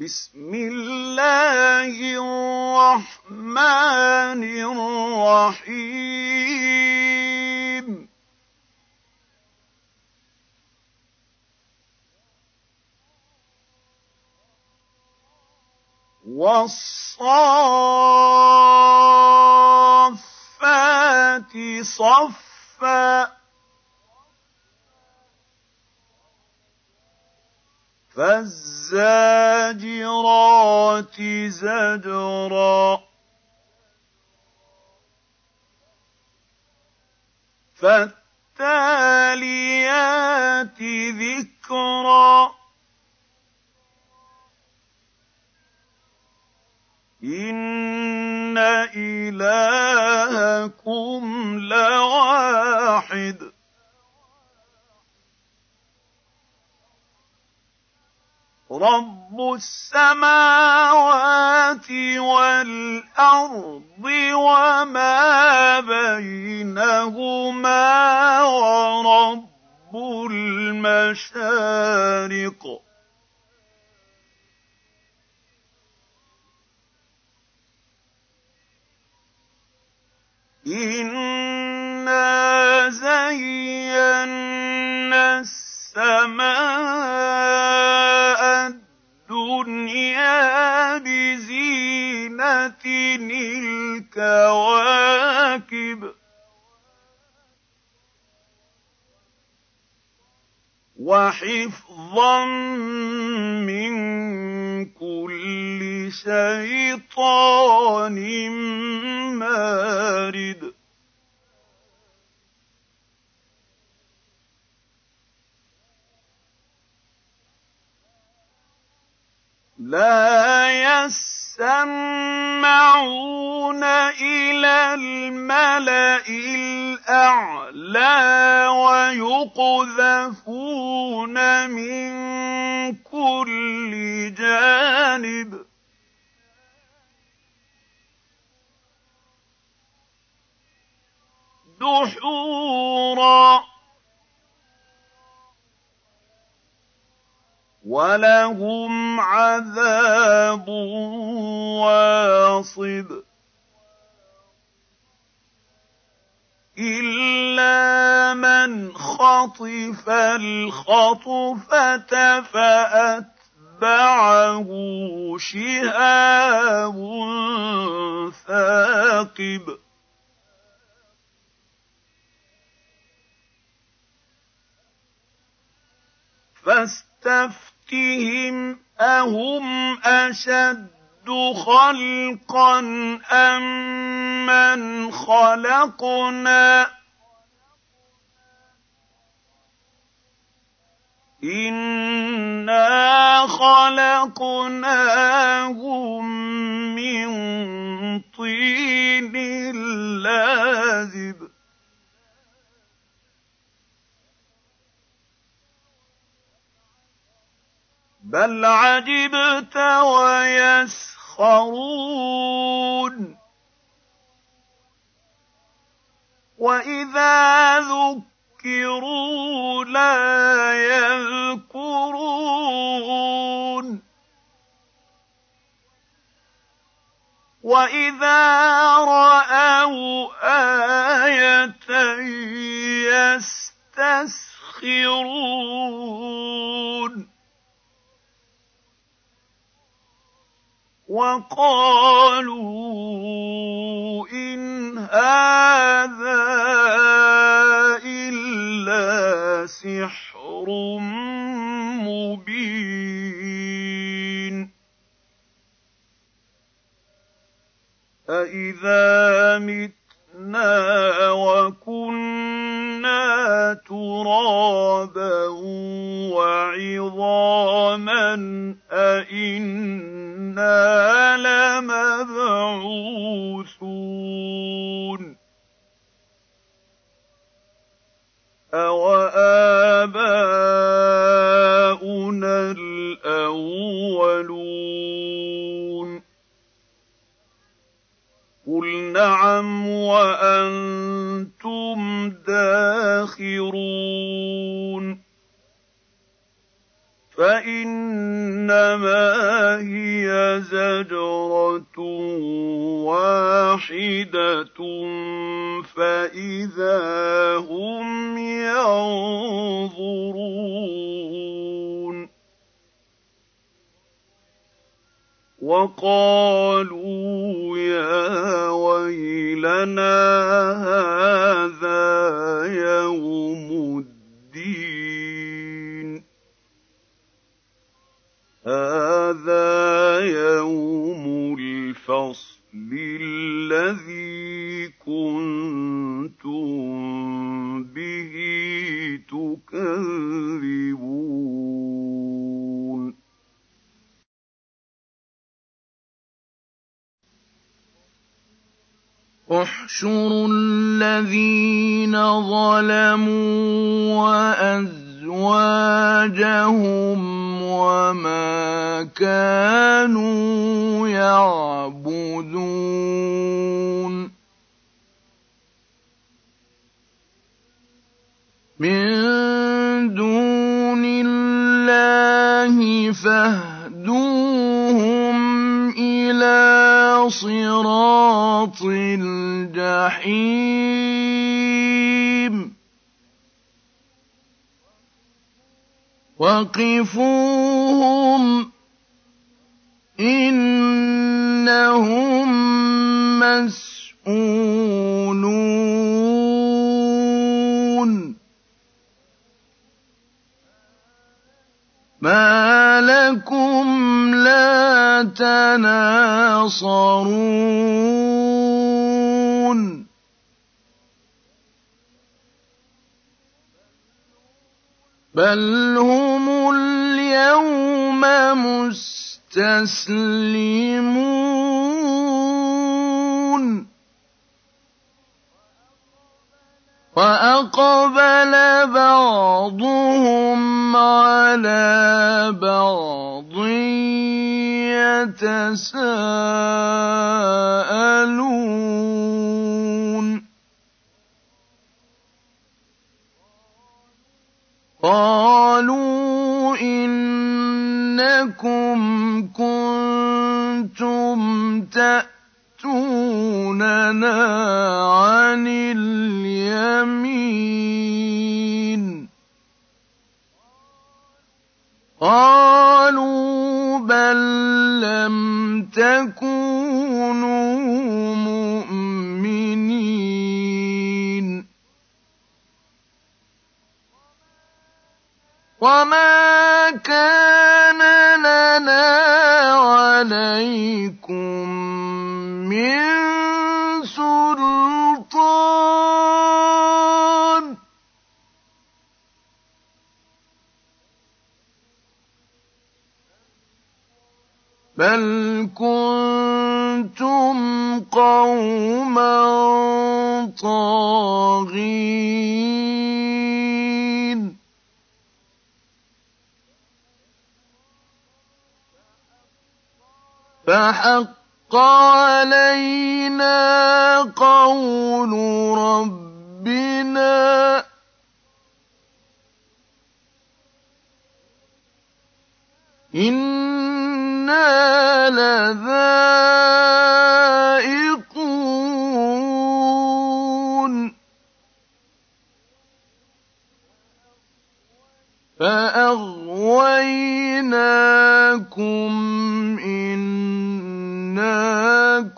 بسم الله الرحمن الرحيم. والصافات صفا. فالزاجرات زجرا. فالتاليات ذكرا. إن إلهكم لواحد. رب السماوات والأرض وما بينهما ورب المشارق. إنا زينا السماء الدنيا بزينة الكواكب. وحفظا من كل شيطان مارد. لا يسمعون إلى الملأ الأعلى ويقذفون من كل جانب. دحورا وَلَهُمْ عَذَابٌ وَاصِبٌ إِلَّا مَنْ خَطِفَ الْخَطْفَةَ فَأَتْبَعَهُ شِهَابٌ ثَاقِبٌ فاستفتهم أهم أشد خلقا أم من خلقنا؟ إنا خلقناهم من طين لازب بل عجبت ويسخرون واذا ذكروا لا يذكرون واذا راوا إيه يستسخرون وَقَالُوا إِنْ هَٰذَا إِلَّا سِحْرٌ مُّبِينٌ. أَإِذَا مِتْنَا وَكُنَّا تُرَابًا وَعِظَامًا أَإِنَّا لَمَبْعُوثُونَ أَوَآبَاؤُنَا الْأَوَّلُونَ قُلْ نَعَمْ وَأَنتُمْ دَاخِرُونَ فإنما هي زجرة واحدة فإذا هم ينظرون وقالوا يا ويلنا هذا يوم الدين. هذا يوم الفصل الذي كنتم به تكذبون. احشروا الذين ظلموا وأزواجهم وما كانوا يعبدون. من دون الله فاهدوهم إلى صراط الجحيم. وقفوهم. إنهم مسؤولون. ما لكم لا تناصرون. بل هم اليوم مستسلمون. وأقبل بعضهم على بعض يتساءلون. تأتوننا عن اليمين. قالوا بل لم تكونوا مؤمنين. وما كان لنا عليكم من بل كنتم قوما طاغين فحق علينا قول ربنا لذائقون. فأغويناكم إنا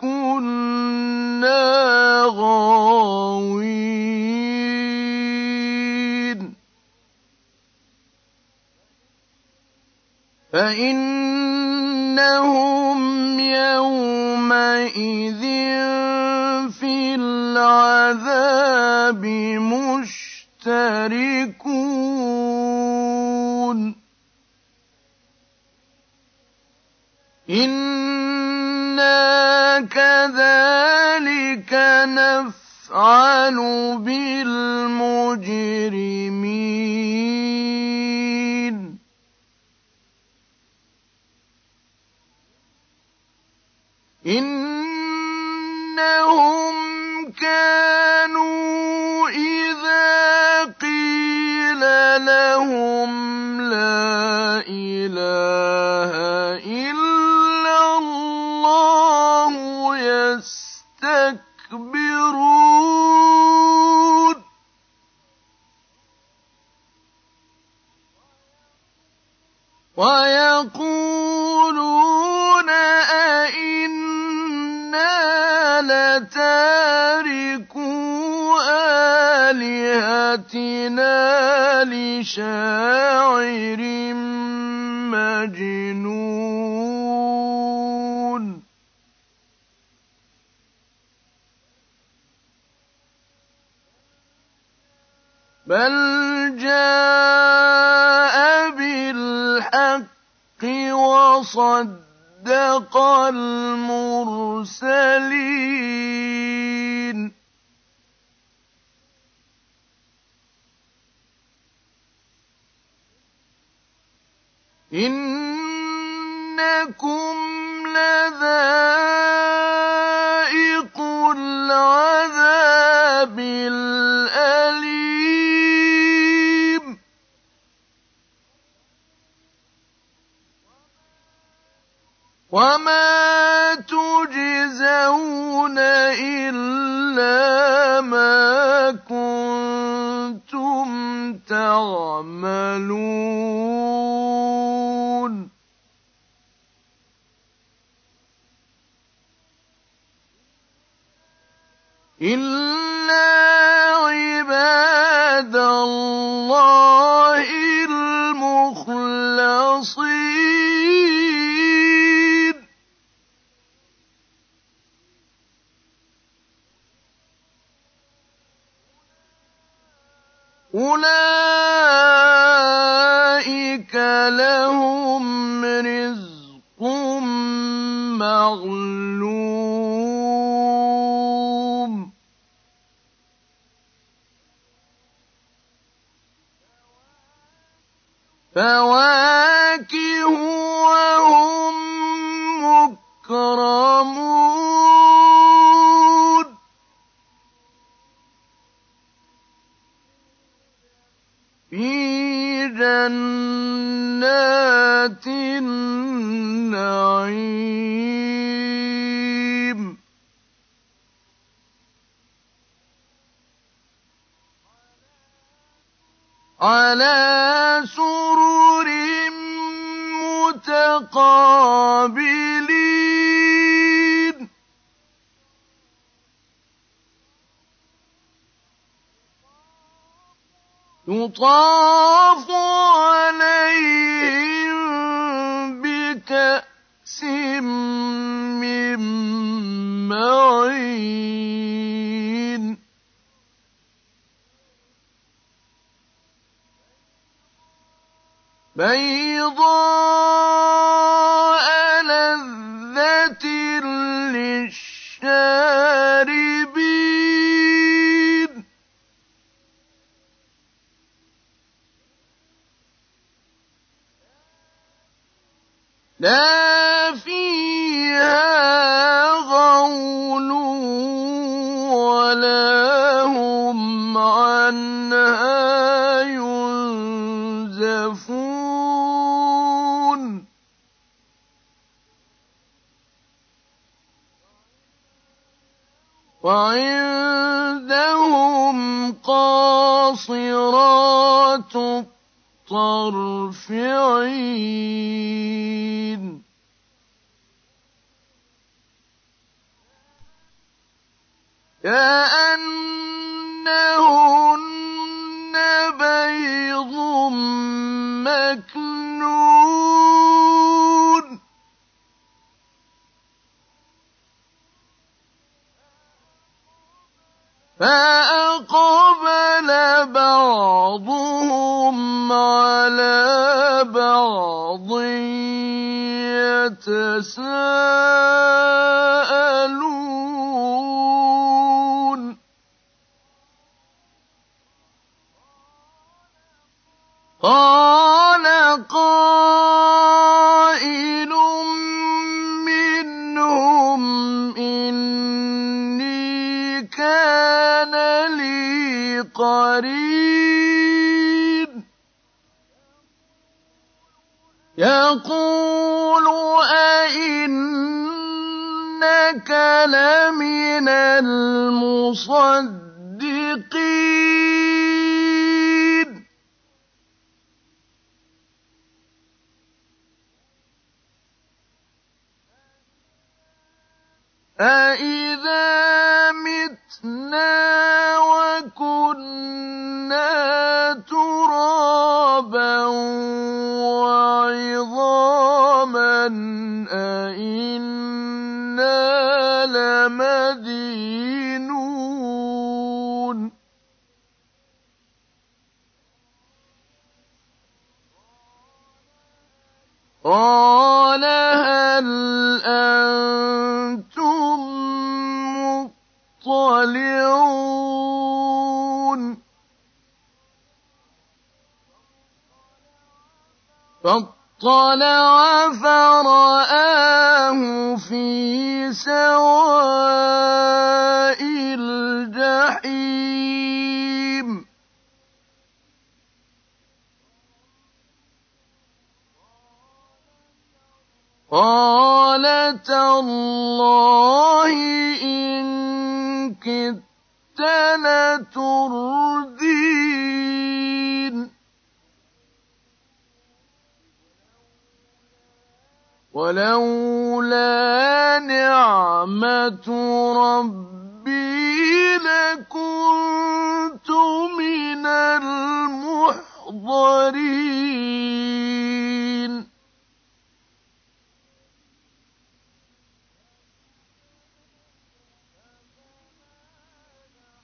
كنا غاوين. فإنهم يومئذ في العذاب مشتركون. إنا كذلك نفعل بالمجرمين. إنهم كانوا إذا قيل لهم لا إله إلا الله يستكبرون. ويقول آلهتنا لشاعر مجنون بل جاء بالحق وصدق المرسلين إنكم لذائق العذاب الأليم. وما تجزون إلا ما كنتم تعملون. إلا عباد الله المخلصين أولئك لهم فوا لا فيها غول ولا هم عنها ينزفون. وعندهم قاصرات الطرف عين. كأنهن بيض مكنون. فأقبل بعضهم على بعض يتساءلون. إنك لمن المصدقين. أئن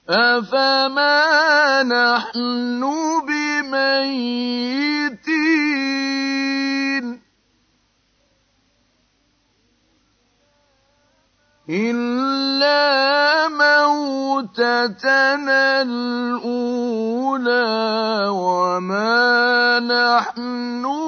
أَفَمَا نَحْنُ بِمَيِّتِينَ إِلَّا مَوْتَتَنَا الْأُولَىٰ وَمَا نَحْنُ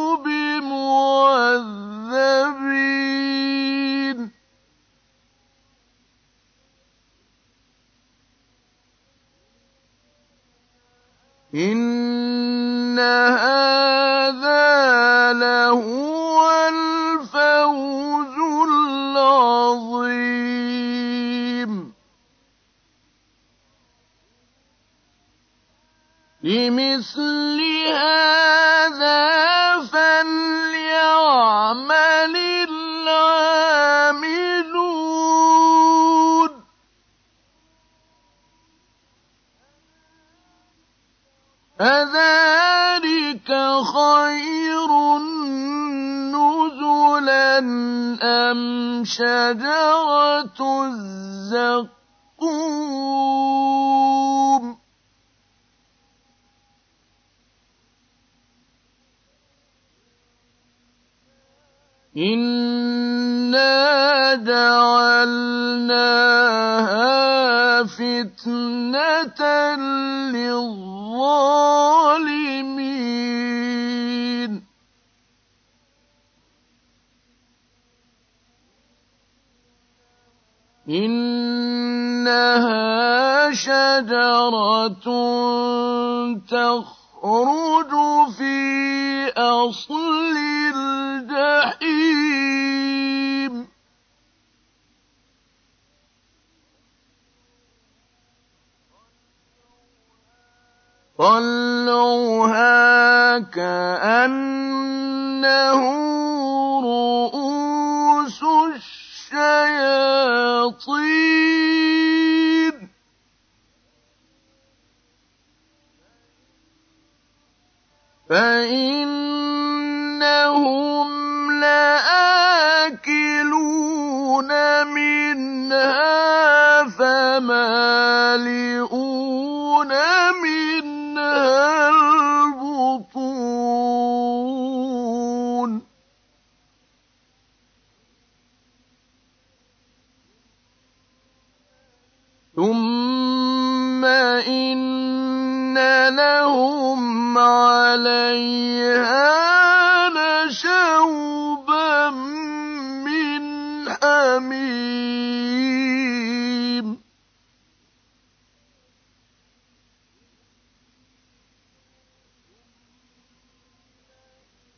لِمِثْلِ هَٰذَا فَلْيَعْمَلِ الْعَامِلُونَ. أَذَٰلِكَ خَيْرٌ نُّزُلًا أَمْ شَجَرَةُ الزَّقُّومِ إِنَّا جَعَلْنَاهَا فِتْنَةً لِّلظَّالِمِينَ إِنَّهَا شَجَرَةٌ تَخْرُجُ فِي أَصْلِ الْجَحِيمِ طَلْعُهَا كَأَنَّهُ رُءُوسُ الشَّيَاطِينِ. فَإِنَّهُمْ لَآكِلُونَ مِنْهَا فَمَالِئُونَ عَلَيْهَا لَشَوْبًا مِّنْ حَمِيمٍ.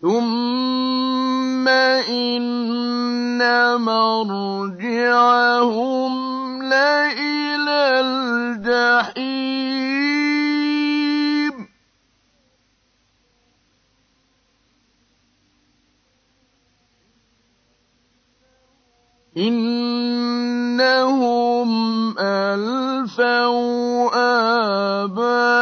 ثُمَّ إِنَّ مَرْجِعَهُمْ لَإِلَى الْجَحِيمِ. إنهم ألفوا آباءهم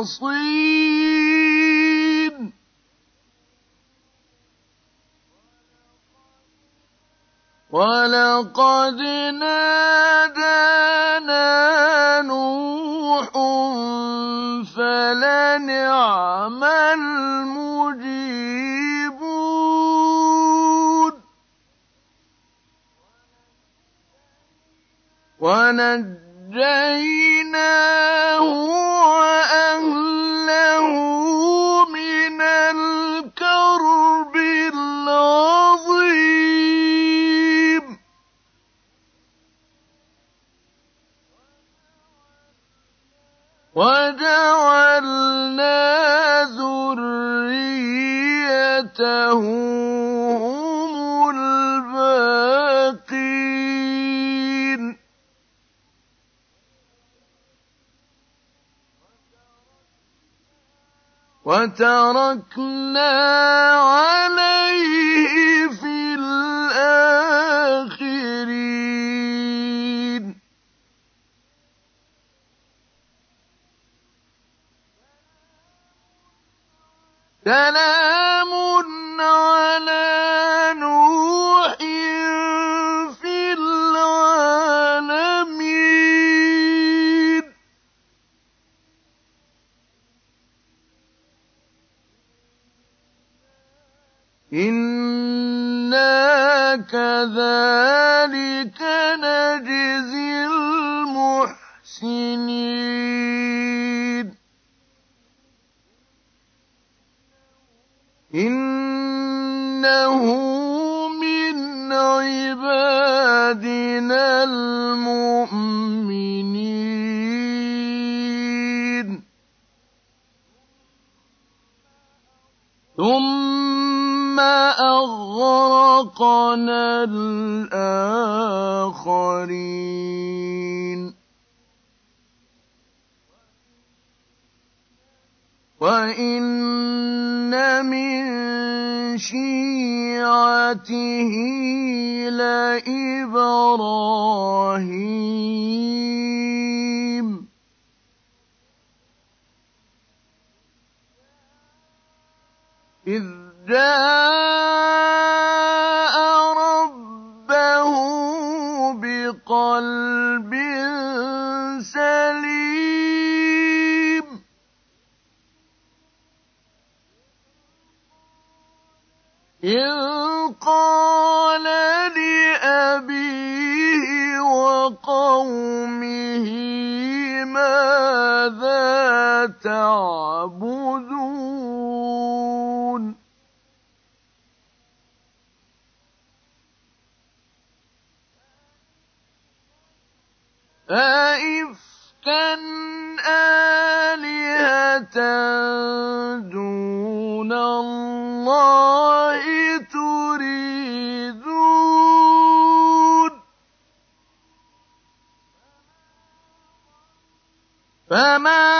حصين ولقد نادانا نوح فلنعم المجيبون. ونجيناه أُولَٰئِكَ الْبَاقِينَ وَتَرَكْنَا عَلَيْهِ فِي الْآخِرِينَ. سلام ذلك فما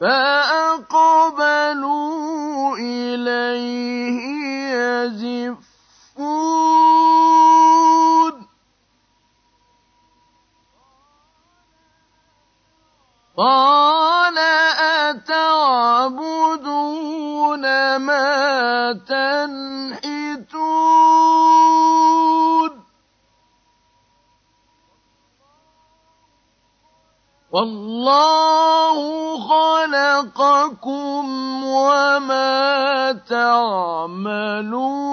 فأقبلوا إليه خلقكم وما تعملون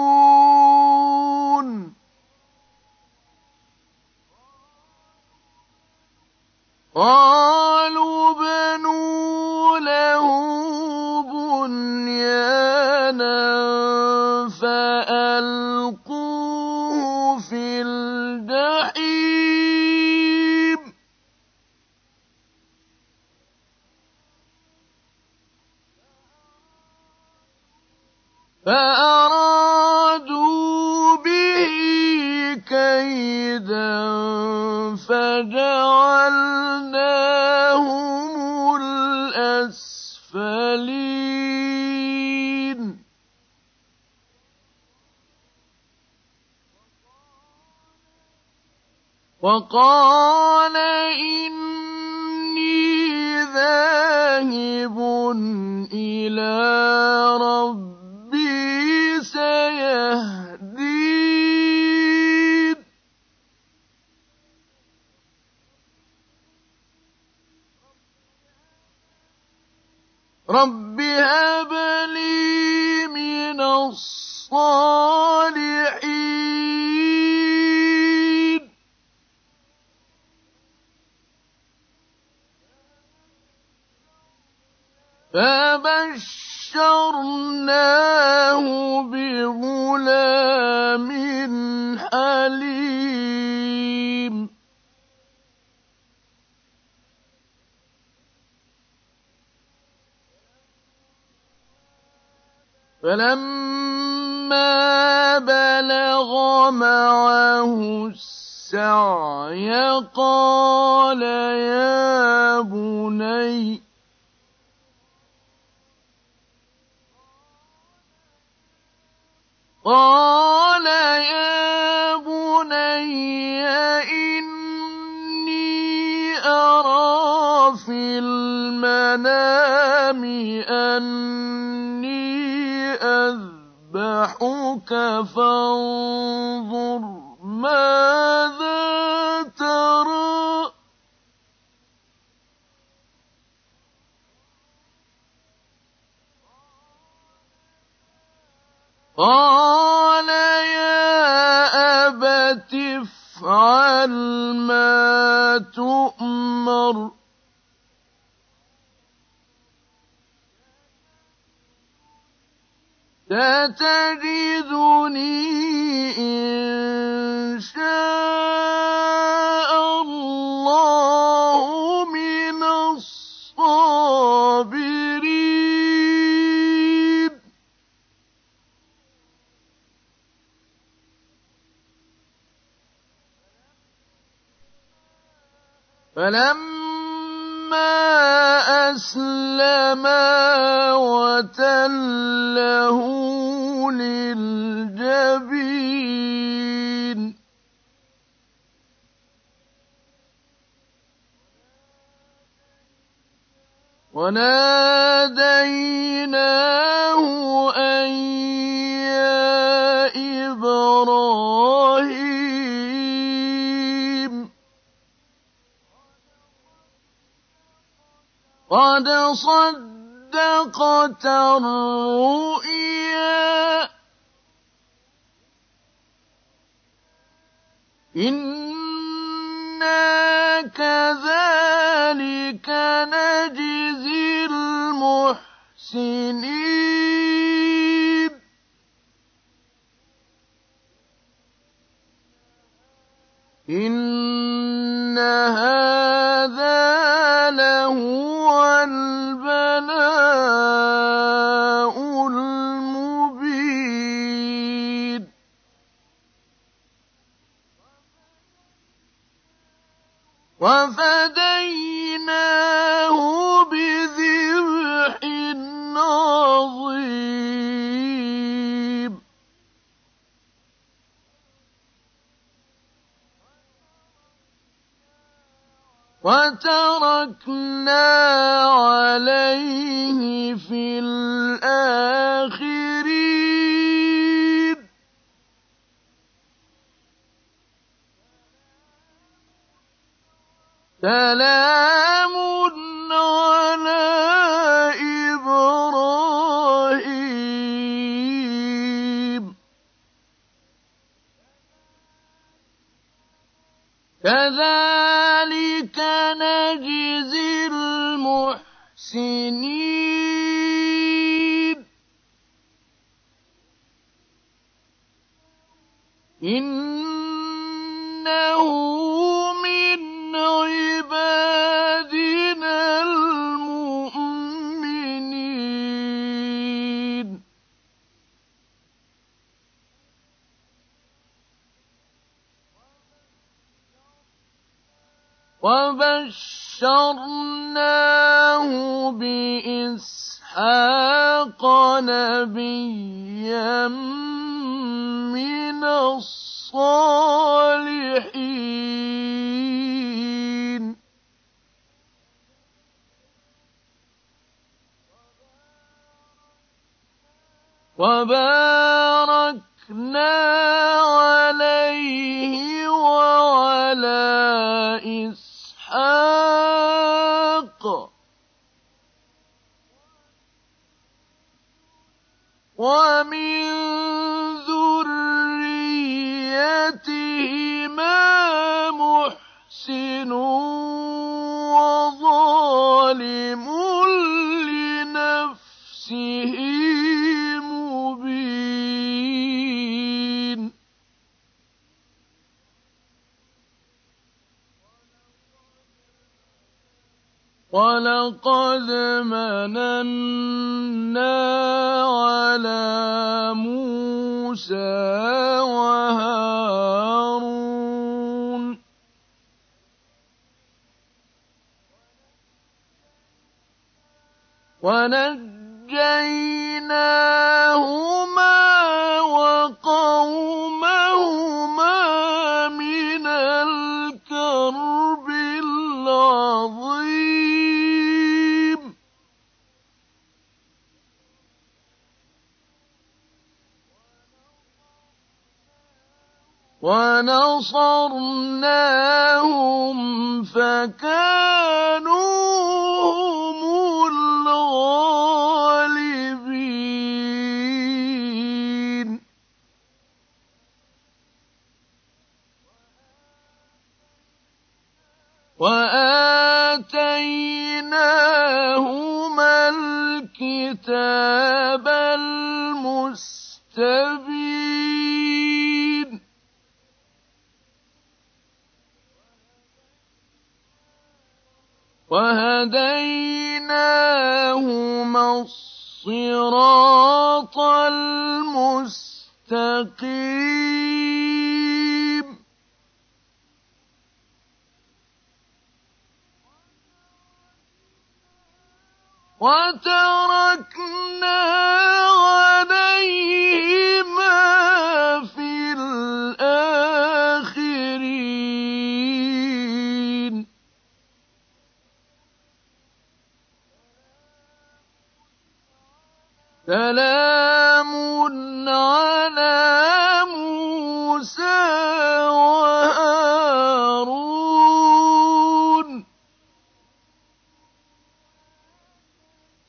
رب هب لي من الصالحين فبشرناه بغلام حليم فلما بلغ معه السعي قال يا بني قال يا بني إني أرى في المنام أني أذبحك فانظر ماذا ترى. قال يا أبت افعل ما تؤمر. ستجدني وناديناه أن يا إبراهيم. قد صدقت الرؤيا وتركنا عليه في الآخرين. سلام المحسنين بإسحاق نبيا من الصالحين. وباركنا عليه وعلى إسحاق. ومن ذريتهما محسن وظالم لنفسه. ولقد مننا على موسى وهارون ونجيناهما ونصرناهم فكانوا وهديناهما الصراط المستقيم وتركنا عليه سلام على موسى وهارون.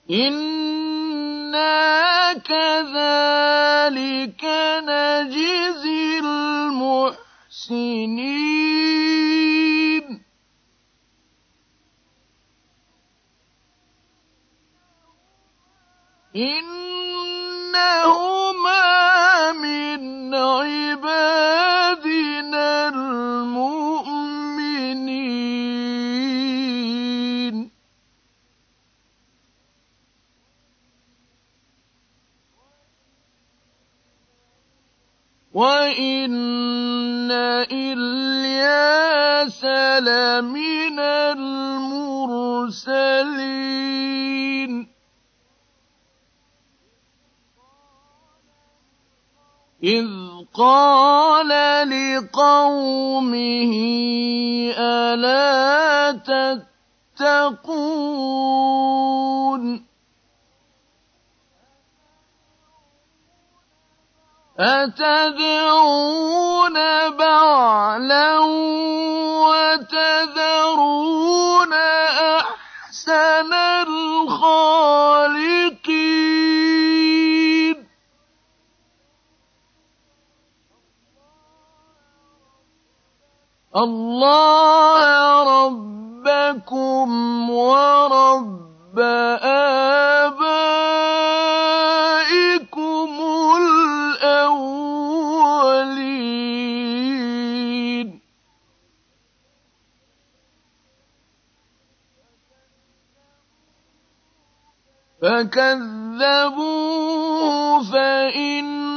إنا كذلك نجزي المحسنين. لمن المرسلين. إذ قال لقومه ألا تتقون؟ أتدعون بعلا وتذرون أحسن الخالقين. الله ربكم ورب آبائكم فكذبوه فإنهم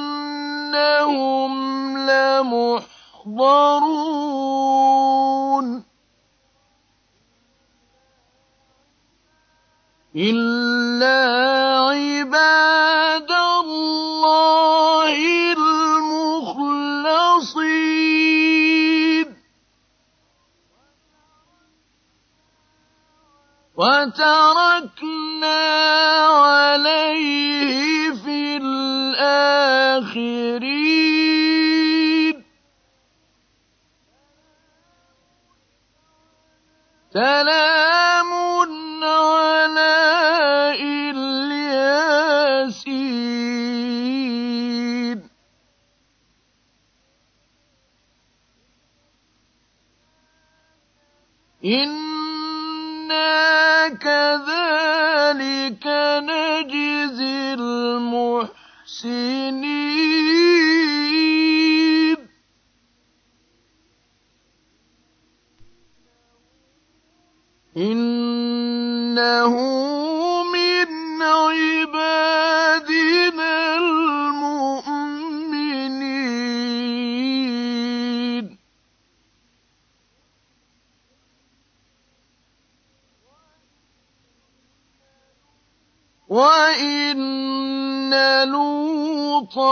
لمحضرون. إلا وتركنا عليه في الآخرين. سلام على إلياسين. إنا كذلك نجزي المحسنين.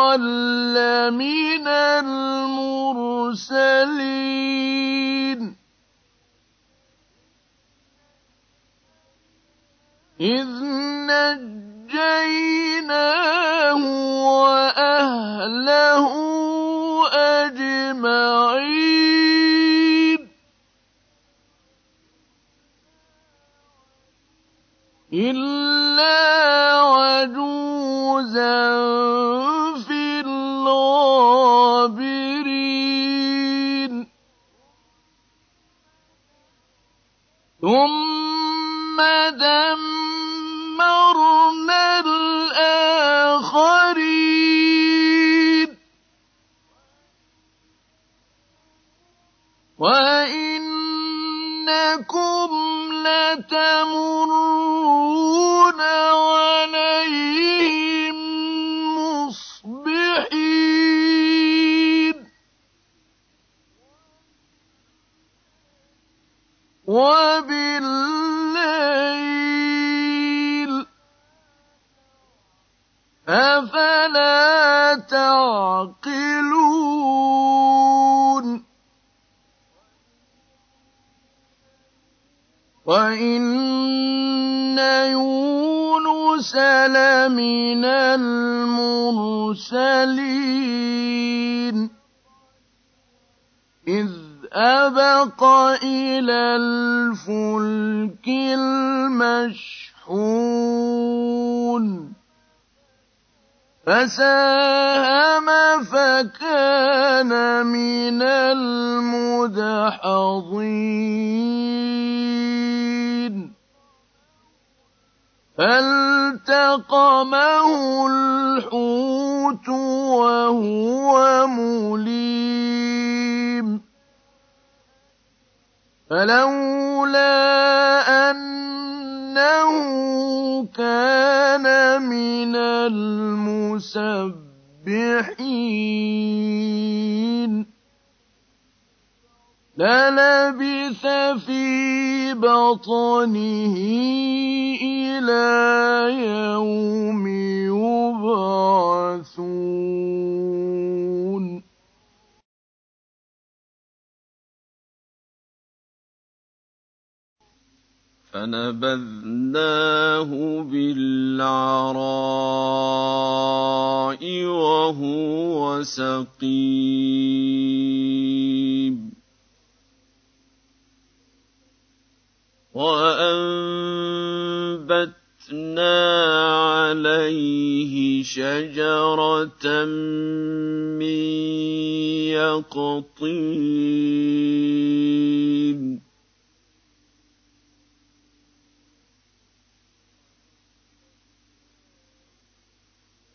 لوطا لمن المرسلين. إذ لتمرون فساهم فكان من المدحضين. فالتقمه الحوت وهو مليم. فلولا أنه كان من المسبحين. للبث في بطنه إلى يوم يبعثون فنبذناه بالعراء وهو سقيم. وأنبتنا عليه شجرة من يقطين.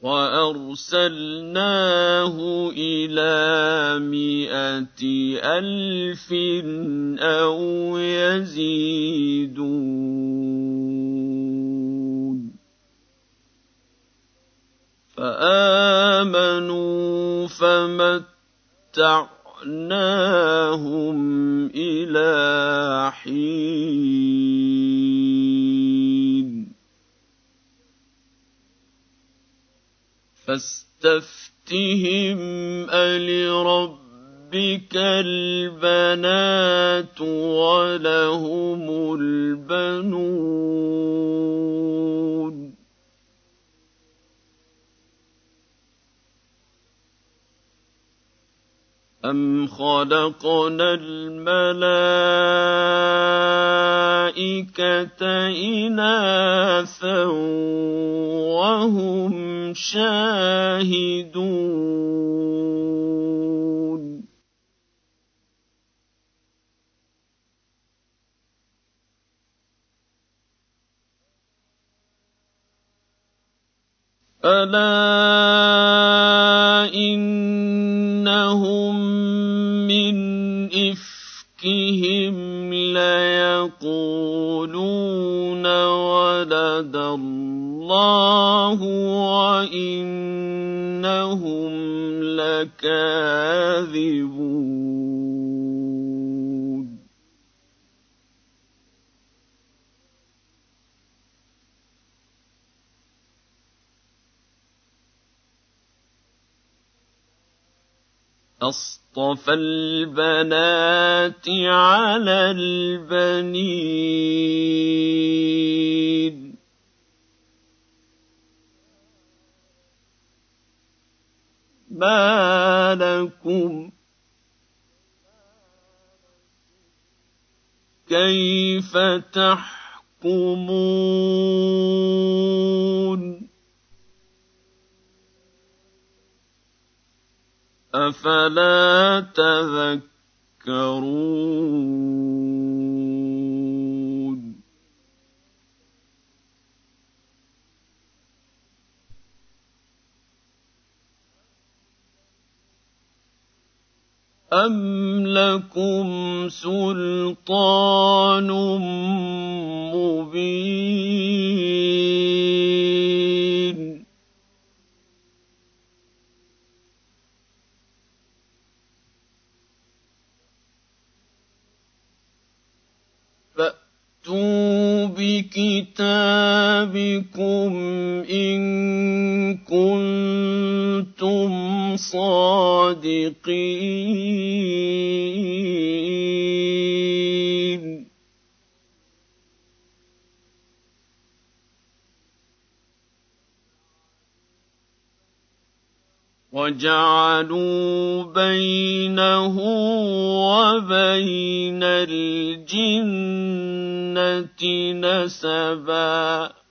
وأرسلناه إلى مائة ألف أو يزيدون فآمنوا فمتعناهم إلى حين فاستفتهم ألربك البنات ولهم البنون أم خلقنا الملائكة إناثا وهم شاهدون ألا أصطفى البنات على البنين. ما لكم كيف تحكمون؟ أفلا تذكرون؟ أم لكم سلطان مبين؟ الفاسقين وجعلوا بينه وبين الجنة نسبا.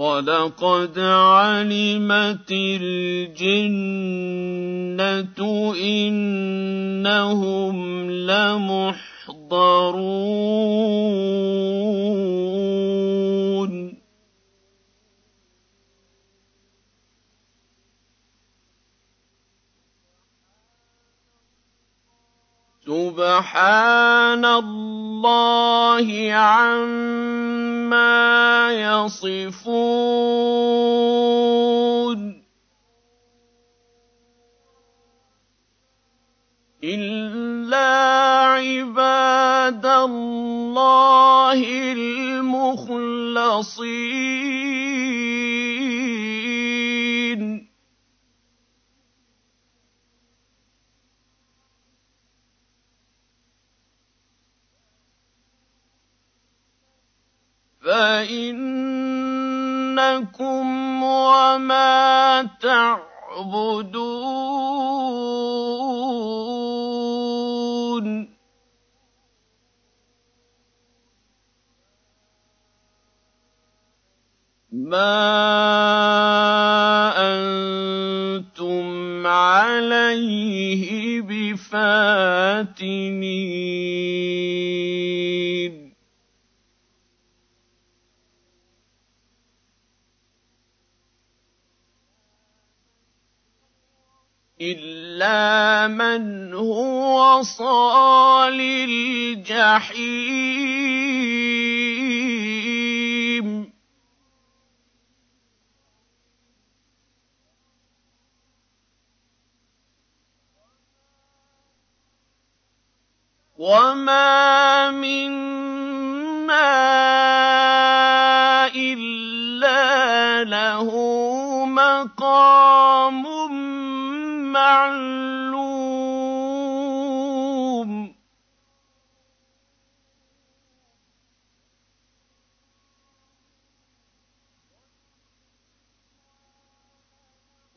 ولقد علمت الجنة إنهم لمحضرون سبحان الله عما يصفون. إلا عباد الله المخلصين. فإنكم وما تعبدون. ما أنتم عليه بفاتنين. إلا من هو صال الجحيم وما منا إلا له مقام معلوم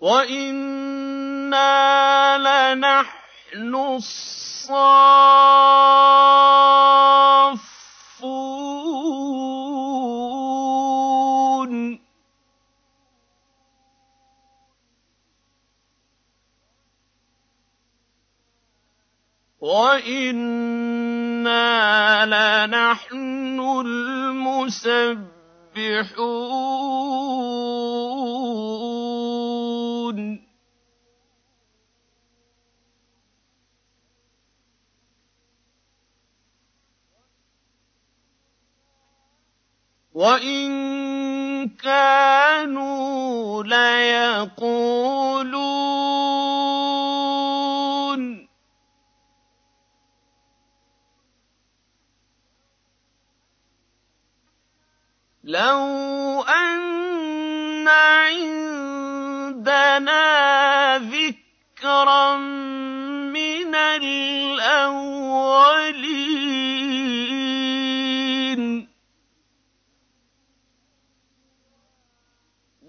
وإنا لنحن الصافون. وإنا لنحن المسبحون وإن كانوا ليقولون لو أن عندنا ذكرا من الأولين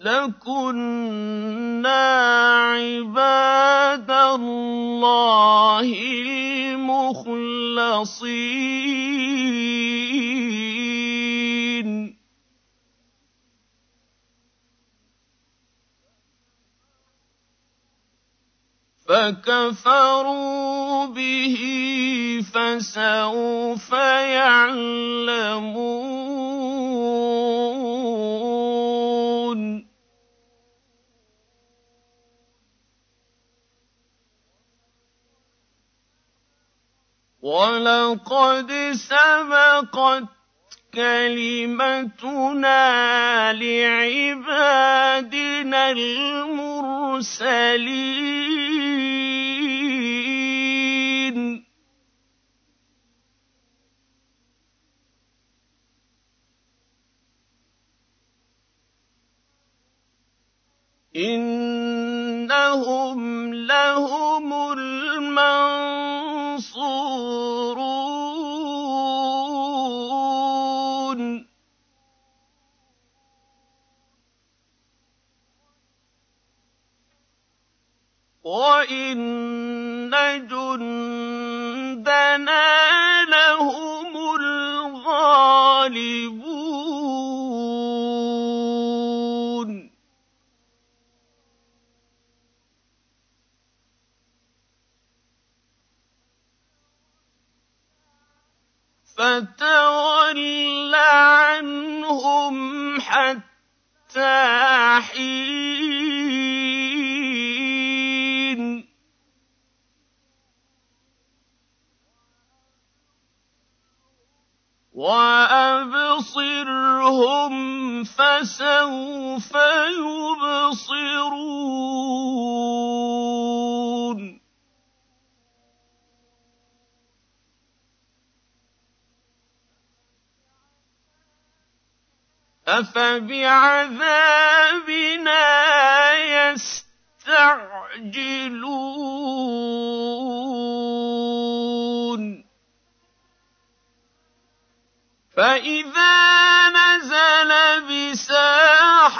لكنا عباد الله المخلصين فكفروا به فسوف يعلمون. ولقد سبقت كلمتنا لعبادنا المرسلين. إنهم لهم المنصورون. وَإِنَّ جُندَنَا لَهُمُ الْغَالِبُونَ فَتَوَلَّ عَنْهُمْ حَتَّىٰ حِينٍ وَأَبْصِرْهُمْ فَسَوْفَ يُبْصِرُونَ أَفَبِعَذَابِنَا يَسْتَعْجِلُونَ فَإِذَا نَزَلَ بِسَاحَتِهِمْ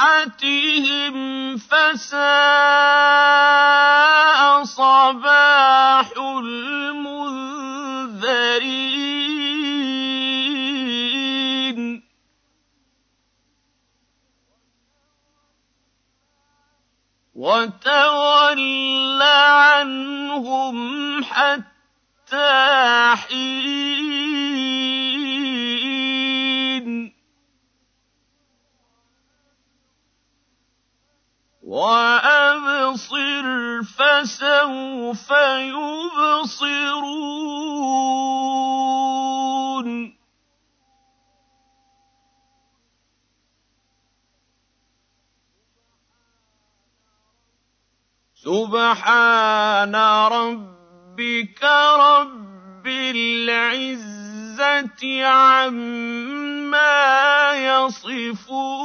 فَسَاءَ صَبَاحُ الْمُنذَرِينَ وَتَوَلَّ عَنْهُمْ حَتَّىٰ حِينٍ وَأَبْصِرْ فَسَوْفَ يُبْصِرُونَ. سُبْحَانَ رَبِّكَ رَبِّ الْعِزَّةِ عَمَّا يَصِفُونَ.